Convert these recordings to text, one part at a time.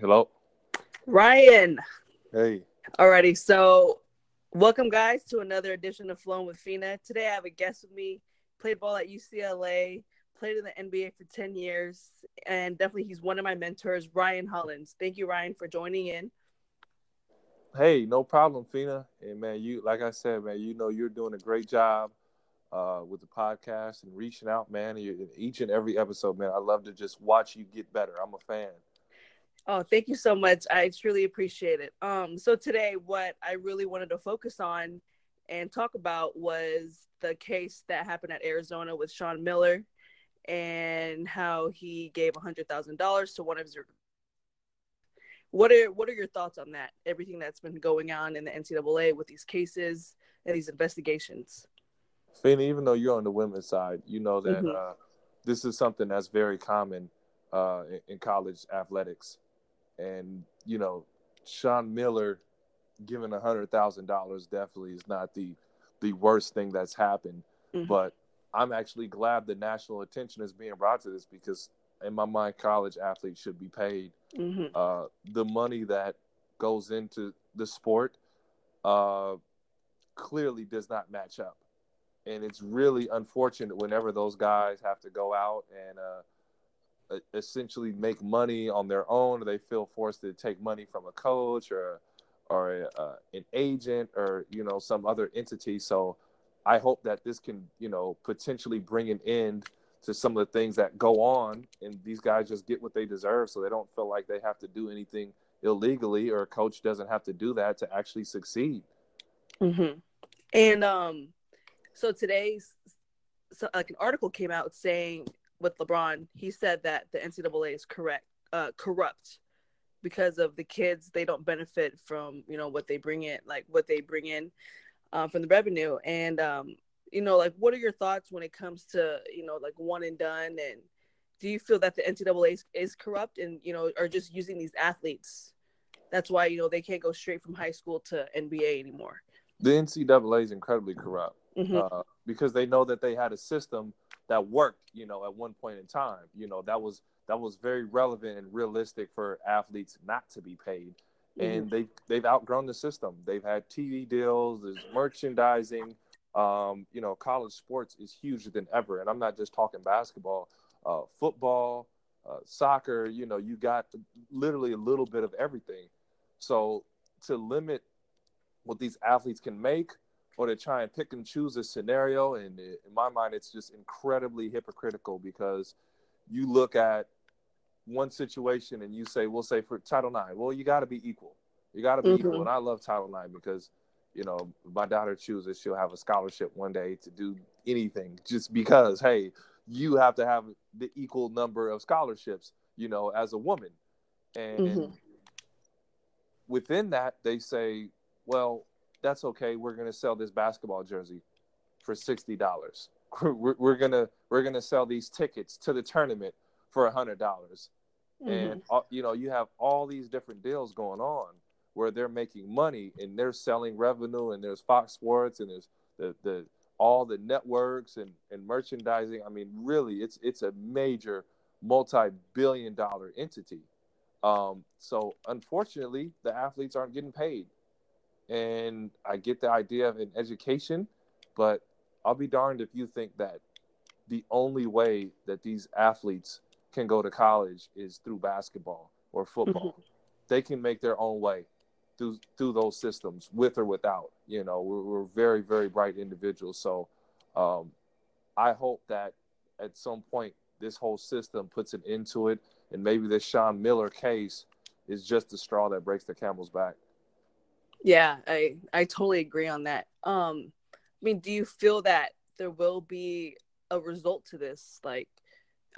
Hello. Ryan. Hey. Alrighty, so welcome guys to another edition of Flowing with Fina. Today I have a guest with me. Played ball at UCLA, played in the NBA for 10 years, and definitely he's one of my mentors, Ryan Hollins. Thank you, Ryan, for joining in. Hey, no problem, Fina. And man, you like I said, man, you know you're doing a great job uh, with the podcast and reaching out, man. in each and every episode, man, I love to just watch you get better. I'm a fan. Oh, thank you so much. I truly appreciate it. Um, so today, what I really wanted to focus on and talk about was the case that happened at Arizona with Sean Miller and how he gave hundred thousand dollars to one of his. What are what are your thoughts on that? Everything that's been going on in the NCAA with these cases and these investigations. Fina, even though you're on the women's side, you know that mm-hmm. uh, this is something that's very common uh, in, in college athletics and you know, Sean Miller giving a hundred thousand dollars definitely is not the the worst thing that's happened. Mm-hmm. But I'm actually glad the national attention is being brought to this because in my mind, college athletes should be paid. Mm-hmm. Uh, the money that goes into the sport uh, clearly does not match up. And it's really unfortunate whenever those guys have to go out and uh, essentially make money on their own or they feel forced to take money from a coach or or a, uh, an agent or you know some other entity. So i hope that this can you know potentially bring an end to some of the things that go on and these guys just get what they deserve. So they don't feel like they have to do anything illegally or a coach doesn't have to do that to actually succeed. Mm-hmm. and um so today's so like an article came out saying with LeBron, he said that the NCAA is correct, uh, corrupt because of the kids. They don't benefit from you know what they bring in, like what they bring in uh, from the revenue. And um, you know, like, what are your thoughts when it comes to you know like one and done? And do you feel that the NCAA is, is corrupt and you know are just using these athletes? That's why you know they can't go straight from high school to NBA anymore. The NCAA is incredibly corrupt mm-hmm. uh, because they know that they had a system that worked, you know, at one point in time. You know, that was that was very relevant and realistic for athletes not to be paid. And mm-hmm. they they've outgrown the system. They've had TV deals, there's merchandising. Um, you know, college sports is huger than ever. And I'm not just talking basketball, uh, football, uh, soccer, you know, you got literally a little bit of everything. So to limit what these athletes can make or to try and pick and choose a scenario. And in my mind, it's just incredibly hypocritical because you look at one situation and you say, we'll say for Title IX, well, you got to be equal. You got to be mm-hmm. equal. And I love Title IX because, you know, my daughter chooses she'll have a scholarship one day to do anything just because, hey, you have to have the equal number of scholarships, you know, as a woman. And mm-hmm. within that, they say, well, that's okay. We're going to sell this basketball jersey for sixty dollars. We're, we're, gonna we're gonna sell these tickets to the tournament for a hundred dollars, mm-hmm. and you know you have all these different deals going on where they're making money and they're selling revenue, and there's Fox Sports and there's the the all the networks and, and merchandising. I mean, really, it's it's a major multi-billion dollar entity. Um, so unfortunately, the athletes aren't getting paid and I get the idea of an education, but I'll be darned if you think that the only way that these athletes can go to college is through basketball or football. Mm-hmm. They can make their own way through through those systems, with or without. You know, we're, we're very very bright individuals. So, um, I hope that at some point this whole system puts an end to it, and maybe this Sean Miller case is just the straw that breaks the camel's back. Yeah, I I totally agree on that. Um, I mean, do you feel that there will be a result to this, like,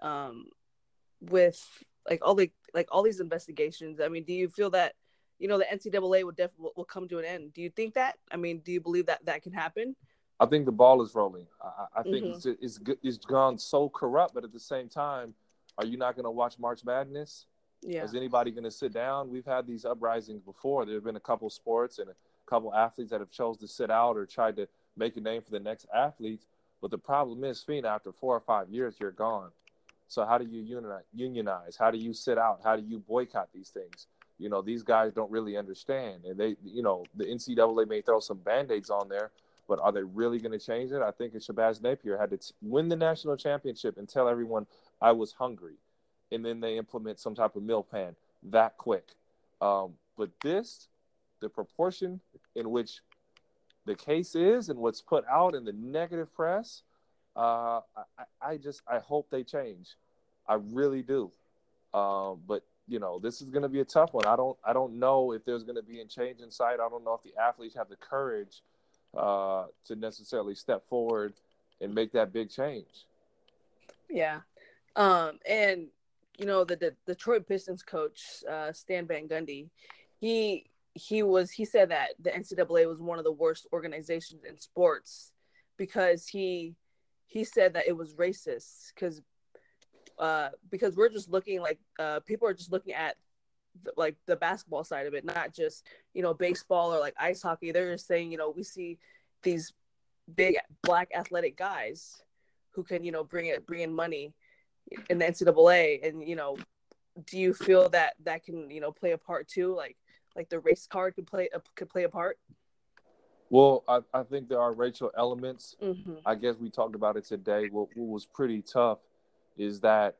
um, with like all the like all these investigations? I mean, do you feel that you know the NCAA will definitely will come to an end? Do you think that? I mean, do you believe that that can happen? I think the ball is rolling. I, I think mm-hmm. it's, it's it's gone so corrupt, but at the same time, are you not going to watch March Madness? Yeah. Is anybody going to sit down? We've had these uprisings before. There have been a couple sports and a couple athletes that have chose to sit out or tried to make a name for the next athletes. But the problem is, Fina, after four or five years, you're gone. So how do you unionize? How do you sit out? How do you boycott these things? You know, these guys don't really understand, and they, you know, the NCAA may throw some band-aids on there, but are they really going to change it? I think Shabazz Napier had to t- win the national championship and tell everyone I was hungry, and then they implement some type of meal plan that quick. Um, but this, the proportion in which the case is and what's put out in the negative press, uh, I, I, just I hope they change. I really do. Um, but you know, this is going to be a tough one. I don't I don't know if there's going to be a change in sight. I don't know if the athletes have the courage uh, to necessarily step forward and make that big change. Yeah, um, and you know the, the Detroit Pistons coach uh, Stan Van Gundy, he he was he said that the NCAA was one of the worst organizations in sports because he he said that it was racist because uh, because we're just looking like uh, people are just looking at the, like the basketball side of it, not just you know baseball or like ice hockey. They're just saying you know we see these big black athletic guys who can you know bring it bring in money in the NCAA, and you know, do you feel that that can you know play a part too, like like the race card could play uh, could play a part? Well, I, I think there are racial elements. Mm-hmm. I guess we talked about it today. What, what was pretty tough is that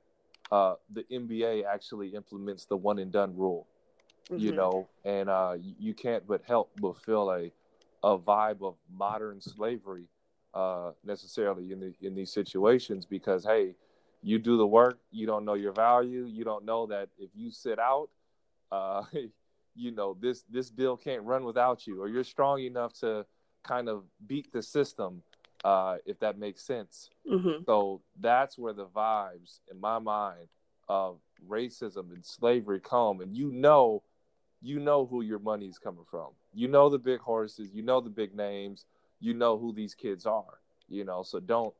uh, the NBA actually implements the one and done rule. Mm-hmm. You know, and uh, you, you, can't but help but feel a a vibe of modern slavery uh, necessarily in the in these situations because hey, you do the work, you don't know your value, you don't know that if you sit out, uh, you know this this deal can't run without you, or you're strong enough to kind of beat the system, uh, if that makes sense. Mm-hmm. So that's where the vibes in my mind of racism and slavery come, and you know, you know who your money is coming from. You know the big horses, you know the big names, you know who these kids are. You know, so don't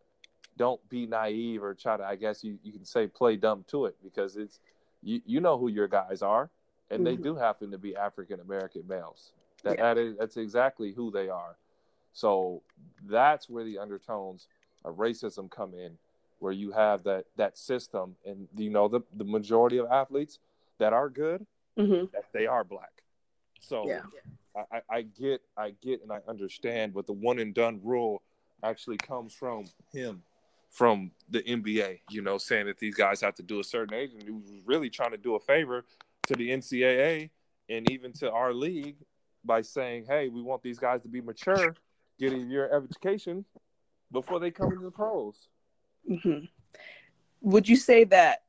don't be naive or try to I guess you, you can say play dumb to it because it's you you know who your guys are and mm-hmm. they do happen to be African American males. That, yeah. that is that's exactly who they are. So that's where the undertones of racism come in, where you have that that system and you know the the majority of athletes that are good, mm-hmm. that they are black. So yeah. I, I get I get and I understand, but the one and done rule actually comes from him from the NBA, you know, saying that these guys have to do a certain age, and he was really trying to do a favor to the NCAA and even to our league by saying, "Hey, we want these guys to be mature, get a year of education before they come into the pros." Mm-hmm. Would you say that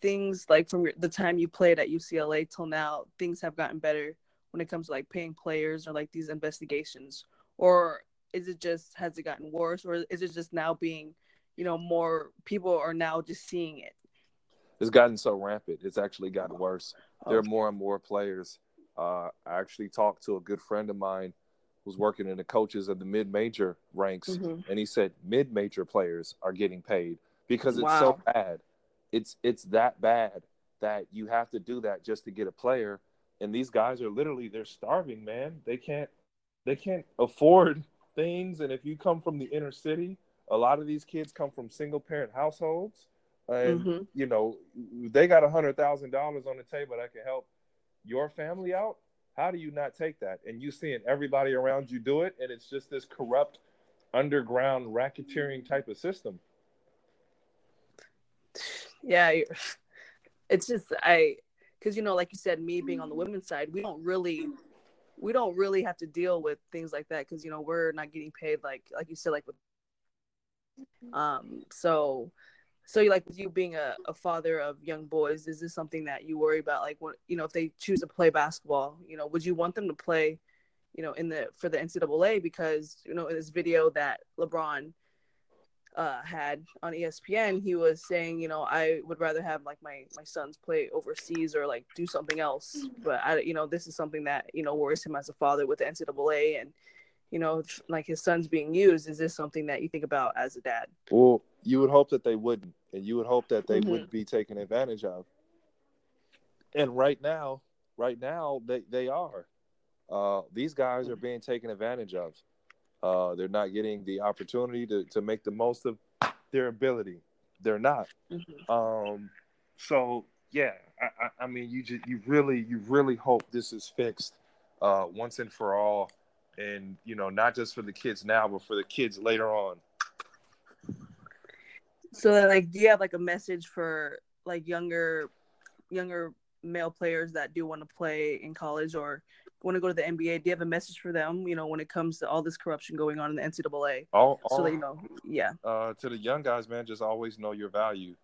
things like from the time you played at UCLA till now, things have gotten better when it comes to like paying players or like these investigations, or is it just has it gotten worse or is it just now being you know more people are now just seeing it it's gotten so rampant it's actually gotten worse okay. there are more and more players uh, i actually talked to a good friend of mine who's working in the coaches of the mid-major ranks mm-hmm. and he said mid-major players are getting paid because it's wow. so bad it's it's that bad that you have to do that just to get a player and these guys are literally they're starving man they can't they can't afford things. And if you come from the inner city, a lot of these kids come from single parent households. And, mm-hmm. you know, they got a $100,000 on the table that can help your family out. How do you not take that? And you seeing everybody around you do it, and it's just this corrupt, underground racketeering type of system. Yeah, it's just I, because you know, like you said, me being on the women's side, we don't really we don't really have to deal with things like that because you know we're not getting paid like like you said like with um so so you like you being a, a father of young boys is this something that you worry about? Like what you know if they choose to play basketball you know would you want them to play you know in the for the ncaa because you know in this video that lebron uh, had on ESPN, he was saying, you know, I would rather have like my my sons play overseas or like do something else. But I, you know, this is something that you know worries him as a father with the NCAA, and you know, like his sons being used. Is this something that you think about as a dad? Well, you would hope that they wouldn't, and you would hope that they mm-hmm. would be taken advantage of. And right now, right now, they they are. Uh, these guys are being taken advantage of. Uh, they're not getting the opportunity to, to make the most of their ability. they're not. Mm-hmm. Um, so yeah, I, I, I, mean, you just you really you really hope this is fixed uh, once and for all, and you know, not just for the kids now, but for the kids later on. So, like, do you have like a message for like younger, younger male players that do want to play in college or want to go to the NBA? Do you have a message for them? You know, when it comes to all this corruption going on in the NCAA, all, all so they know, yeah. Uh, to the young guys, man, just always know your value.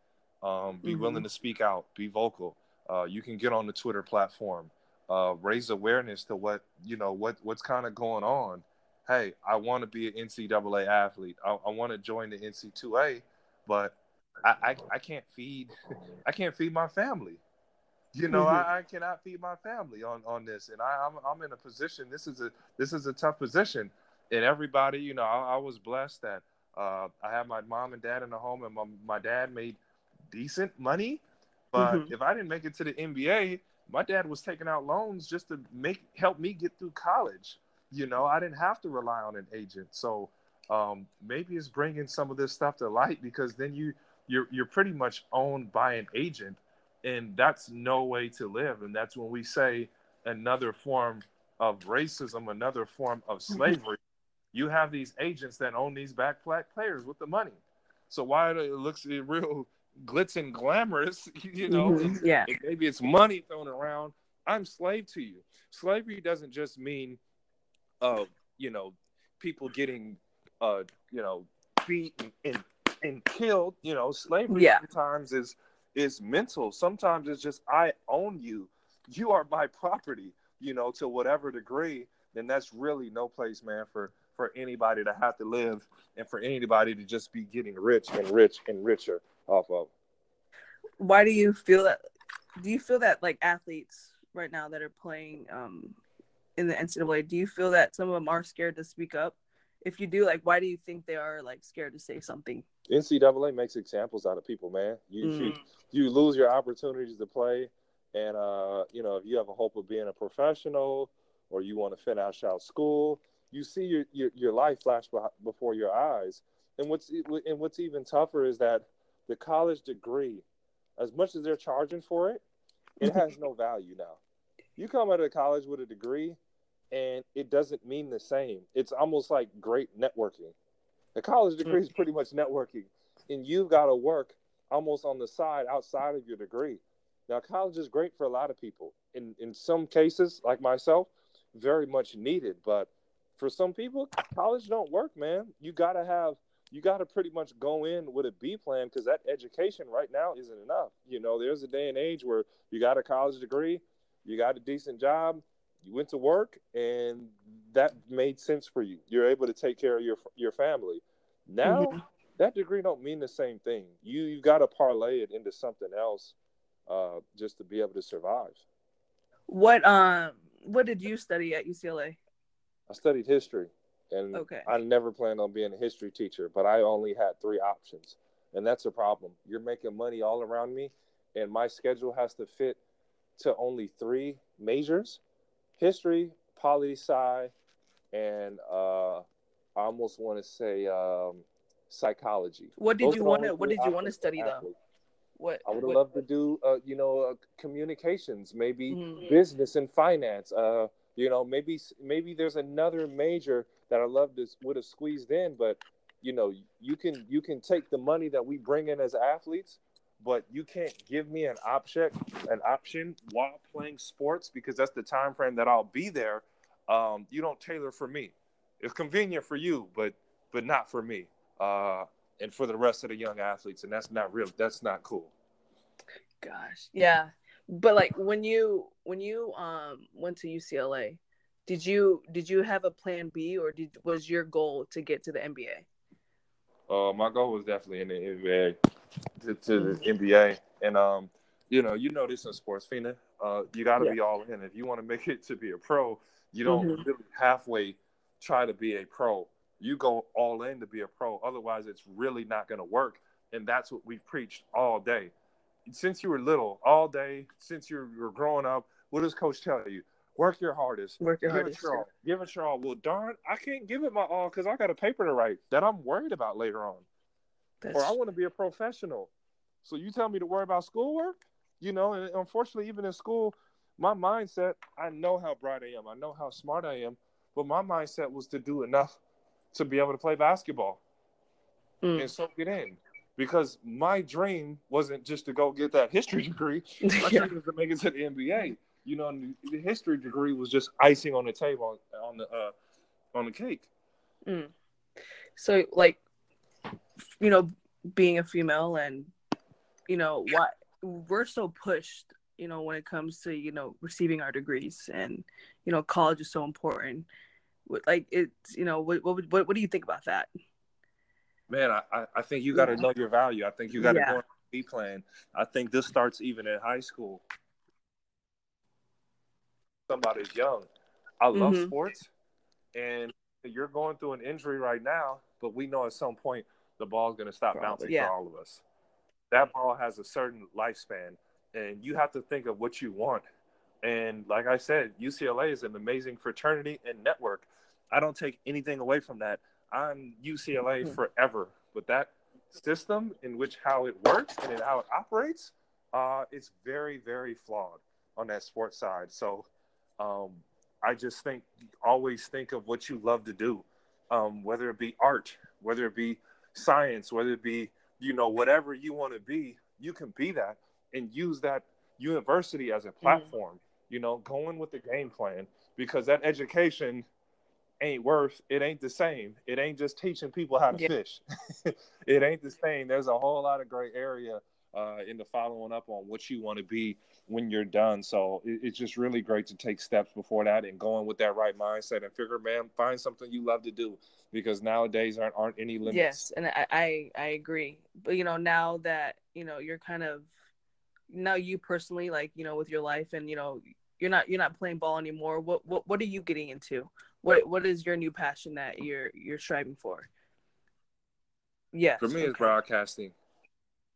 Um, be mm-hmm. willing to speak out. Be vocal. Uh, you can get on the Twitter platform. Uh, raise awareness to what you know what what's kind of going on. Hey, I want to be an NCAA athlete. I, I want to join the NC2A, but I, I, I can't feed I can't feed my family. You know, mm-hmm. I, I, cannot feed my family on, on this, and I, I'm I'm in a position. This is a this is a tough position, and everybody, you know, I, I was blessed that uh, I have my mom and dad in the home, and my my dad made decent money. But mm-hmm. if I didn't make it to the NBA, my dad was taking out loans just to make help me get through college. You know, I didn't have to rely on an agent, so um, maybe it's bringing some of this stuff to light because then you you're you're pretty much owned by an agent and that's no way to live. And that's when we say another form of racism another form of mm-hmm. slavery you have these agents that own these back players with the money. So why it looks real glitz and glamorous you know? Mm-hmm. yeah. Maybe it's money thrown around. I'm slave to you. Slavery doesn't just mean uh you know people getting uh you know beat and, and, and killed. You know slavery yeah. sometimes is is mental. Sometimes it's just I own you. You are my property, you know, to whatever degree. Then that's really no place, man, for for anybody to have to live and for anybody to just be getting rich and rich and richer off of. Why do you feel that? Do you feel that like athletes right now that are playing um, in the NCAA, do you feel that some of them are scared to speak up? If you do, like, why do you think they are like scared to say something? NCAA makes examples out of people, man. You mm. you, you lose your opportunities to play, and uh, you know if you have a hope of being a professional or you want to finish out school, you see your your, your life flash before your eyes. And what's and what's even tougher is that the college degree, as much as they're charging for it, it has no value now. You come out of college with a degree, and it doesn't mean the same. It's almost like great networking. A college hmm. degree is pretty much networking, and you've got to work almost on the side outside of your degree. Now, college is great for a lot of people. In in some cases, like myself, very much needed. But for some people, college don't work, man. You got to have you got to pretty much go in with a B plan because that education right now isn't enough. You know, there's a day and age where you got a college degree, you got a decent job, you went to work and that made sense for you. You're able to take care of your your family. Now mm-hmm. that degree don't mean the same thing. You you got to parlay it into something else uh, just to be able to survive. What um what did you study at UCLA? I studied history, and okay. I never planned on being a history teacher, but I only had three options, and that's a problem. You're making money all around me, and my schedule has to fit to only three majors history, poli sci, and uh, I almost want to say um, psychology. What did Those you want to What did you want to study though? What I would have loved to do, uh, you know, uh, communications, maybe mm-hmm. business and finance. Uh, you know, maybe maybe there's another major that I love to would have squeezed in, but you know, you can you can take the money that we bring in as athletes but you can't give me an option an option while playing sports because that's the time frame that I'll be there. Um, you don't tailor for me. It's convenient for you, but but not for me. Uh, and for the rest of the young athletes, and that's not real. That's not cool. Gosh, yeah. But like when you when you um went to UCLA, did you did you have a plan B or did was your goal to get to the NBA? Uh, my goal was definitely in the NBA to, to the NBA. And um, you know, you know this in sports, Fina. Uh, you got to yeah. be all in. If you want to make it to be a pro, you don't mm-hmm. really halfway try to be a pro. You go all in to be a pro. Otherwise, it's really not going to work. And that's what we've preached all day. Since you were little, all day, since you were growing up, what does coach tell you? Work your hardest. Work your give hardest. It your all. Give it your all. Well, darn, I can't give it my all because I got a paper to write that I'm worried about later on. That's... or I want to be a professional. So you tell me to worry about schoolwork, you know, and unfortunately, even in school, my mindset, I know how bright I am, I know how smart I am, but my mindset was to do enough to be able to play basketball mm. and soak it in. Because my dream wasn't just to go get that history degree. My yeah. dream was to make it to the NBA. You know, the history degree was just icing on the table on, on the uh, on the cake. Mm. So, like, you know, being a female and you know what we're so pushed you know when it comes to you know receiving our degrees and you know college is so important like it's you know what what what, what do you think about that man i i think you got to yeah. know your value i think you got to yeah. go be playing i think this starts even in high school somebody's young i love mm-hmm. sports and you're going through an injury right now but we know at some point the ball's going to stop Probably. bouncing yeah. for all of us that ball has a certain lifespan and you have to think of what you want and like i said ucla is an amazing fraternity and network i don't take anything away from that i'm ucla mm-hmm. forever but that system in which how it works and how it operates uh, it's very very flawed on that sports side so um, i just think always think of what you love to do um, whether it be art whether it be science whether it be you know, whatever you want to be, you can be that and use that university as a mm-hmm. platform, mm. you know, going with the game plan because that education ain't worth it ain't the same it ain't just teaching people how to yeah. fish it ain't the same there's a whole lot of gray area uh, in the following up on what you want to be when you're done. So it, it's just really great to take steps before that and going with that right mindset and figure, man, find something you love to do because nowadays aren't aren't any limits. Yes, and I, I I agree. But you know, now that you know you're kind of now you personally like you know with your life and you know you're not you're not playing ball anymore. What what what are you getting into? What what is your new passion that you're you're striving for? Yeah, for me, okay. it's broadcasting,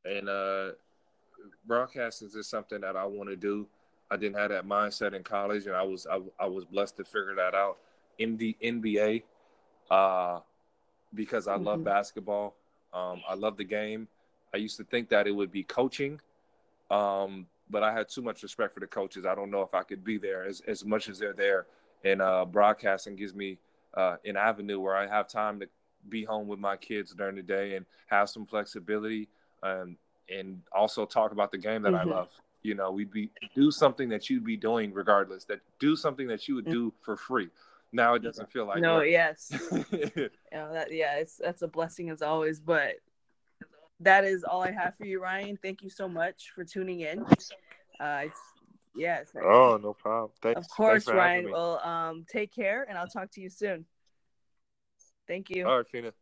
and uh, broadcasting is something that I want to do. I didn't have that mindset in college, and I was I, I was blessed to figure that out in the NBA uh, because I mm-hmm. love basketball. Um, I love the game. I used to think that it would be coaching, um, but I had too much respect for the coaches. I don't know if I could be there as, as much as they're there. And uh, broadcasting gives me uh, an avenue where I have time to be home with my kids during the day and have some flexibility um, and also talk about the game that mm-hmm. I love. You know, we'd be do something that you'd be doing regardless. That do something that you would do for free. Now it doesn't feel like no. Work. Yes. you know, that yeah, it's that's a blessing as always. But that is all I have for you, Ryan. Thank you so much for tuning in. Uh, yes. Oh, no problem. Thanks. Of course, Ryan. Well, um, take care, and I'll talk to you soon. Thank you. All right, Fina.